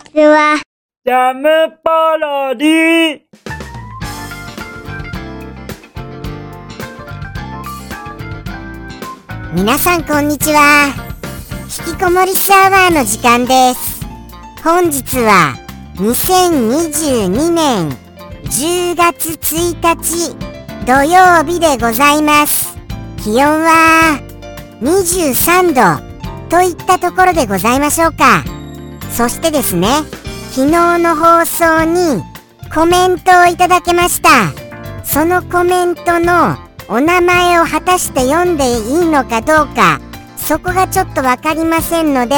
ちは。ジャムパロディ皆さんこんにちは。引きこもりサーバーの時間です。本日は2022年10月1日土曜日でございます。気温は23度といったところでございましょうかそしてですね昨日の放送にコメントをいただけました。そのコメントのお名前を果たして読んでいいのかどうかそこがちょっと分かりませんので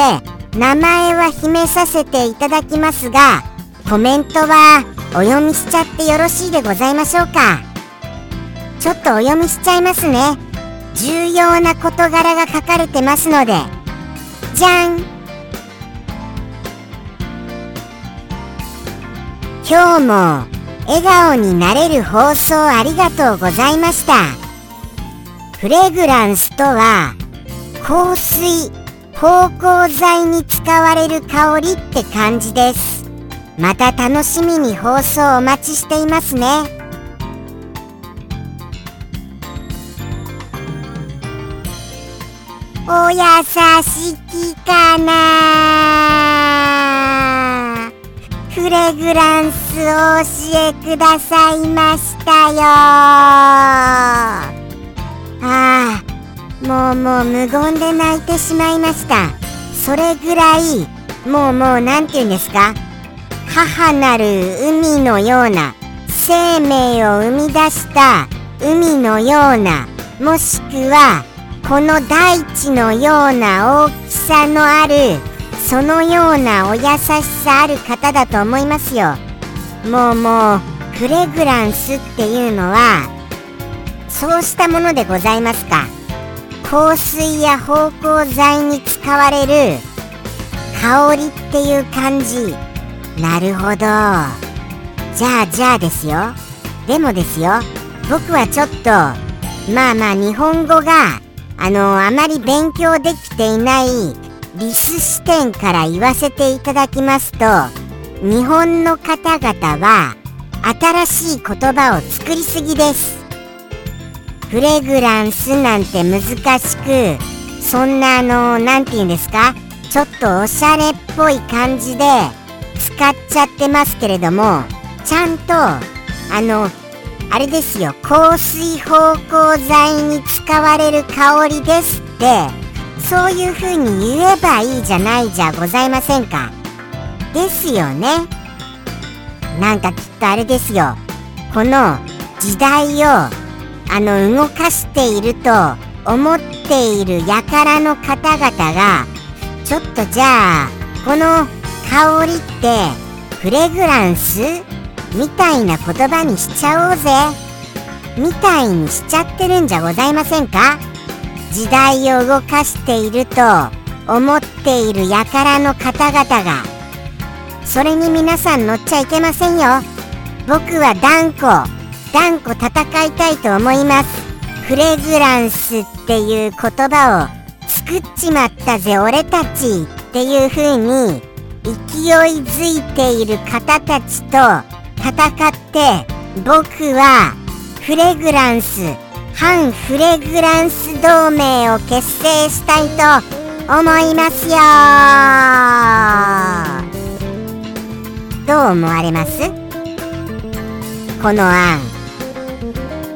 名前は秘めさせていただきますがコメントはお読みしちゃってよろしいでございましょうか。ちょっとお読みしちゃいますね。重要な事柄が書かれてますので。じゃん。今日も笑顔になれる放送ありがとうございました。フレグランスとは香水芳香剤に使われる香りって感じです。また楽しみに放送お待ちしていますね。おやさしきかなフレグランスを教えくださいましたよ。ああもうもう無言で泣いてしまいました。それぐらいもうもう何て言うんですか？母なる海のような生命を生み出した海のようなもしくはこの大地のような大きさのあるそのようなお優しさある方だと思いますよ。もうもうフレグランスっていうのはそうしたものでございますか。香水や芳香剤に使われる香りっていう感じ。なるほど。じゃあじゃあですよ。でもですよ僕はちょっとまあまあ日本語があのあまり勉強できていないリス視点から言わせていただきますと日本の方々は新しい言葉を作りすぎです。フレグランスなんて難しくそんなあの何て言うんですか？ちょっとおしゃれっぽい感じで使っちゃってますけれどもちゃんとあのあれですよ。香水芳香剤に使われる香りですって。そういう風に言えばいいじゃないじゃございませんか。ですよね。なんかきっとあれですよ。この時代をあの動かしていると思っている輩の方々がちょっとじゃあこの香りってフレグランスみたいな言葉にしちゃおうぜ。みたいにしちゃってるんじゃございませんか。時代を動かしていると思っている輩の方々がそれに皆さん乗っちゃいけませんよ。僕は断固断固戦いたいと思います。フレグランスっていう言葉を作っちまったぜ俺たちっていう風に勢いづいている方たちと戦って僕はフレグランス反フレグランス同盟を結成したいと思いますよ。どう思われます？この案。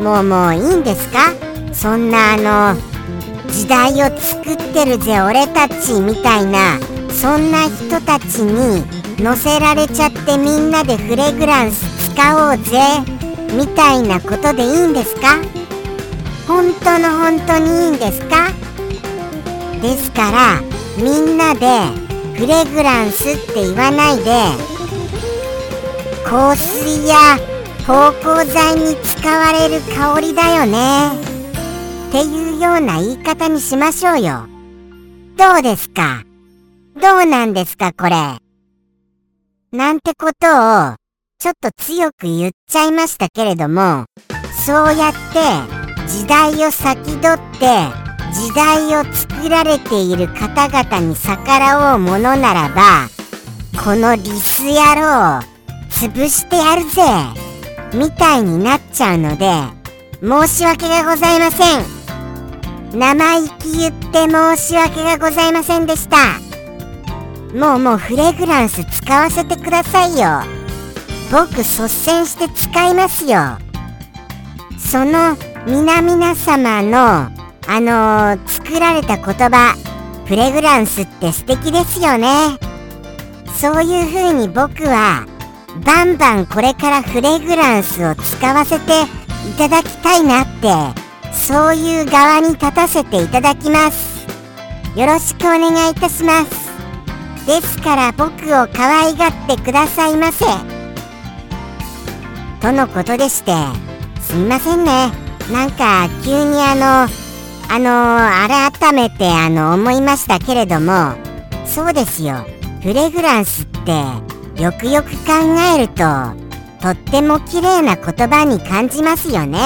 もうもういいんですか？そんなあの時代を作ってるぜ俺たちみたいな。そんな人たちに乗せられちゃってみんなでフレグランス使おうぜみたいなことでいいんですか？本当の本当にいいんですか？ですからみんなでフレグランスって言わないで香水や芳香剤に使われる香りだよね。っていうような言い方にしましょうよ。どうですか？どうなんですかこれ？なんてことをちょっと強く言っちゃいましたけれどもそうやって時代を先取って時代を作られている方々に逆らおうものならばこのリス野郎潰してやるぜみたいになっちゃうので申し訳がございません。生意気言って申し訳がございませんでした。もうもうフレグランス使わせてくださいよ。僕率先して使いますよ。その皆々様のあのー、作られた言葉フレグランスって素敵ですよね。そういう風に僕はバンバンこれからフレグランスを使わせていただきたいなってそういう側に立たせていただきます。よろしくお願いいたします。ですから僕を可愛がってくださいませ。とのことでしてすみませんね。なんか急にあのあの改めてあの思いましたけれどもそうですよ。フレグランスってよくよく考えるととっても綺麗な言葉に感じますよね。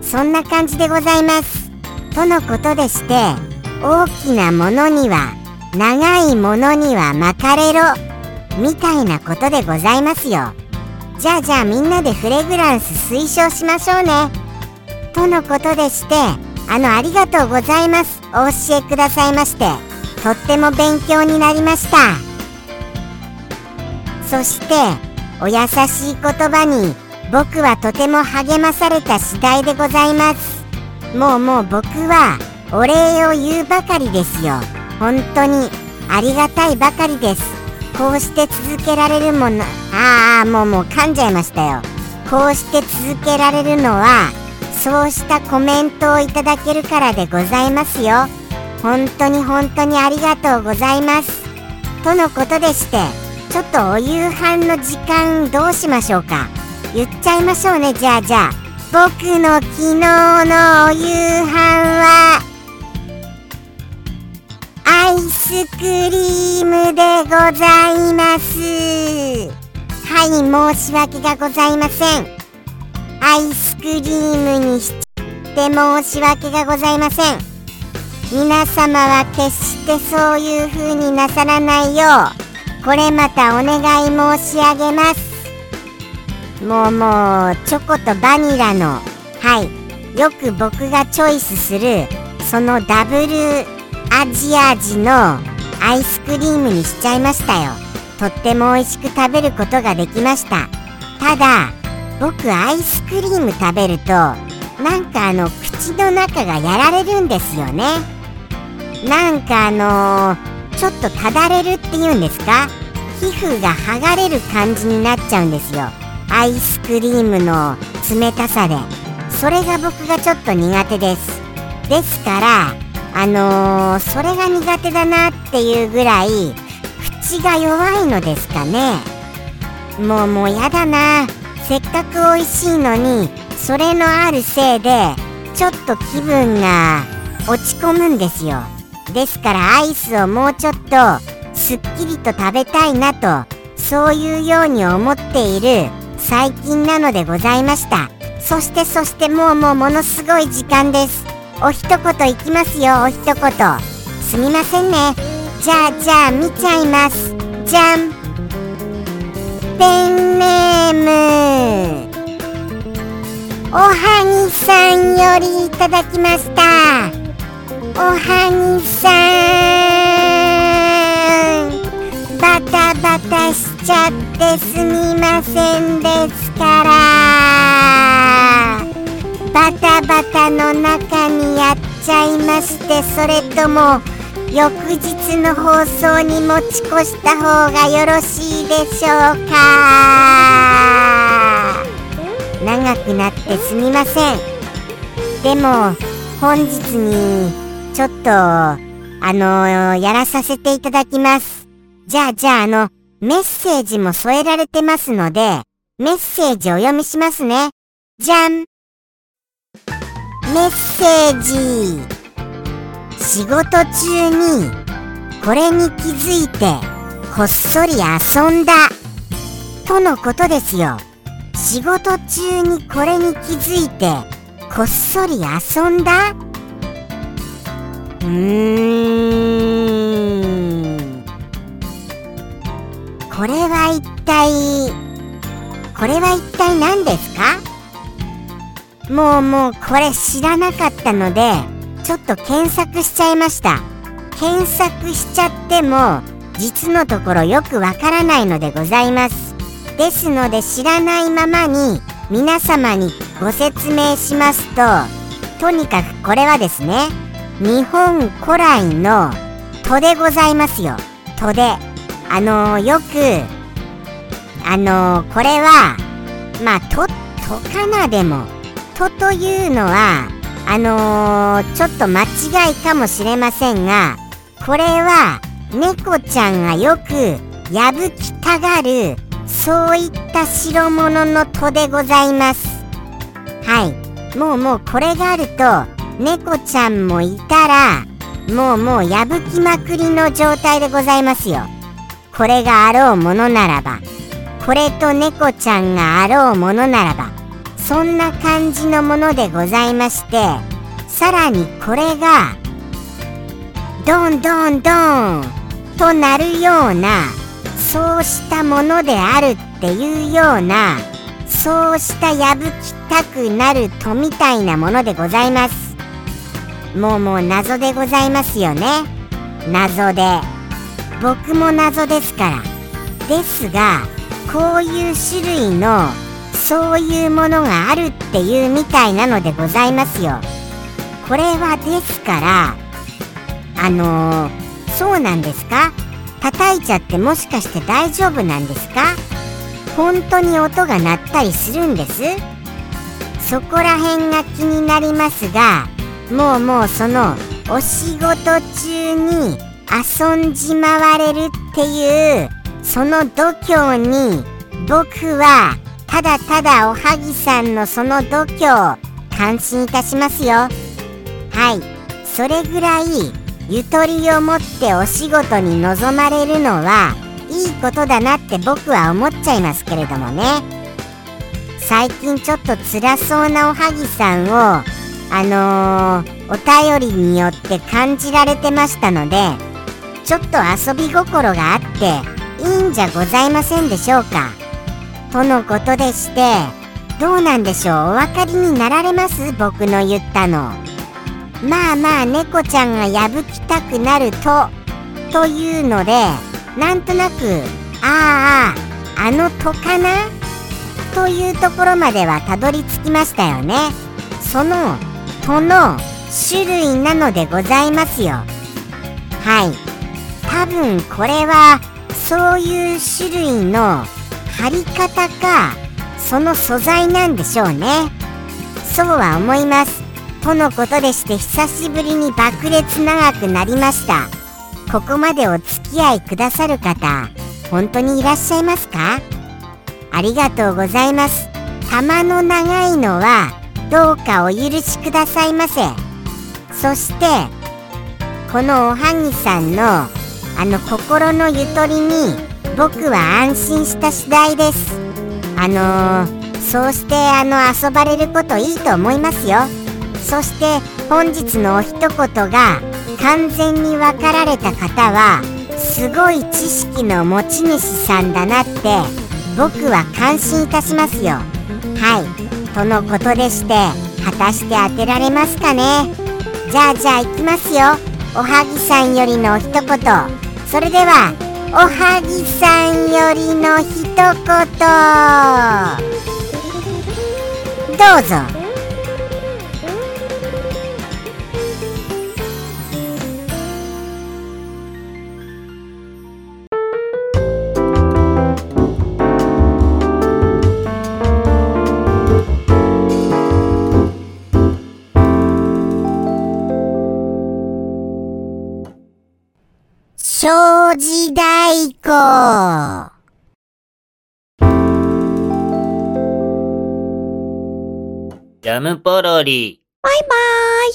そんな感じでございます。とのことでして大きなものには長いものには巻かれろみたいなことでございますよ。じゃあじゃあみんなでフレグランス推奨しましょうね。とのことでしてあのありがとうございます。お教えくださいましてとっても勉強になりました。そしてお優しい言葉に僕はとても励まされた次第でございます。もうもう僕はお礼を言うばかりですよ。本当にありがたいばかりです。こうして続けられるものああもうもう噛んじゃいましたよ。こうして続けられるのはそうしたコメントをいただけるからでございますよ。本当に本当にありがとうございます。とのことでしてちょっとお夕飯の時間どうしましょうか。言っちゃいましょうね。じゃあじゃあ僕の昨日のお夕飯はアイスクリームでございます。はい申し訳がございません。アイスクリームにしって申し訳がございません。皆様は決してそういう風になさらないようこれまたお願い申し上げます。もうもうチョコとバニラのはいよく僕がチョイスするそのダブルアジア味のアイスクリームにしちゃいましたよ。とっても美味しく食べることができました。ただ僕アイスクリーム食べるとなんかあの口の中がやられるんですよね。なんかあのー、ちょっとただれるっていうんですか？皮膚が剥がれる感じになっちゃうんですよ。アイスクリームの冷たさで。それが僕がちょっと苦手です。ですからあのー、それが苦手だなっていうぐらい口が弱いのですかね。もうもうやだな。せっかく美味しいのにそれのあるせいでちょっと気分が落ち込むんですよ。ですからアイスをもうちょっとすっきりと食べたいなとそういうように思っている最近なのでございました。そしてそしてもうもうものすごい時間です。お一言。いきますよお一言すみませんね。じゃあじゃあ見ちゃいます。じゃん。ペンネーム。おはぎさんよりいただきました。おはぎさん。バタバタしちゃってすみませんですから。バタバタの中にやっちゃいましてそれとも翌日の放送に持ち越した方がよろしいでしょうか。長くなってすみません。でも本日にちょっとあのやらさせていただきます。じゃあじゃああのメッセージも添えられてますのでメッセージお読みしますね。じゃん。メッセージ。仕事中にこれに気づいてこっそり遊んだとのことですよ。仕事中にこれに気づいてこっそり遊んだ？うーん。これは一体これは一体何ですか？もうもうこれ知らなかったのでちょっと検索しちゃいました。検索しちゃっても実のところよくわからないのでございます。ですので知らないままに皆様にご説明しますととにかくこれはですね日本古来の戸でございますよ。戸で。あのー、よくあのー、これはまあ戸戸かなでも。戸というのはあのー、ちょっと間違いかもしれませんがこれは猫ちゃんがよく破きたがるそういった代物の戸でございます。はい。もうもうこれがあると猫ちゃんもいたらもうもう破きまくりの状態でございますよ。これがあろうものならばこれと猫ちゃんがあろうものならばそんな感じのものでございましてさらにこれがドンドンドンとなるようなそうしたものであるっていうようなそうした破きたくなるとみたいなものでございます。もうもう謎でございますよね。謎で。僕も謎ですから。ですがこういう種類のそういうものがあるっていうみたいなのでございますよ。これはですからあのー、そうなんですか？叩いちゃってもしかして大丈夫なんですか？本当に音が鳴ったりするんです？そこら辺が気になりますがもうもうそのお仕事中に遊んじ回れるっていうその度胸に僕はただただおはぎさんのその度胸感心いたしますよ。はい。それぐらいゆとりを持ってお仕事に臨まれるのはいいことだなって僕は思っちゃいますけれどもね。最近ちょっと辛そうなおはぎさんをあのー、お便りによって感じられてましたのでちょっと遊び心があっていいんじゃございませんでしょうか。とのことでしてどうなんでしょう？お分かりになられます？僕の言ったの。まあまあ猫ちゃんが破きたくなるとというのでなんとなくあああの戸かな？というところまではたどり着きましたよね。その戸の種類なのでございますよ。はい。多分これはそういう種類の貼り方かその素材なんでしょうね。そうは思います。とのことでして久しぶりに爆裂長くなりました。ここまでお付き合いくださる方本当にいらっしゃいますか？ありがとうございます。玉の長いのはどうかお許しくださいませ。そしてこのおはぎさんのあの心のゆとりに僕は安心した次第です。あのー、そうしてあの遊ばれることいいと思いますよ。そして本日のお一言が完全に分かられた方はすごい知識の持ち主さんだなって僕は感心いたしますよ。はい。とのことでして果たして当てられますかね？じゃあじゃあいきますよ。おはぎさんよりの一言。それではおはぎさんよりの一言。どうぞ。太鼓ジャムポロリ。バイバーイ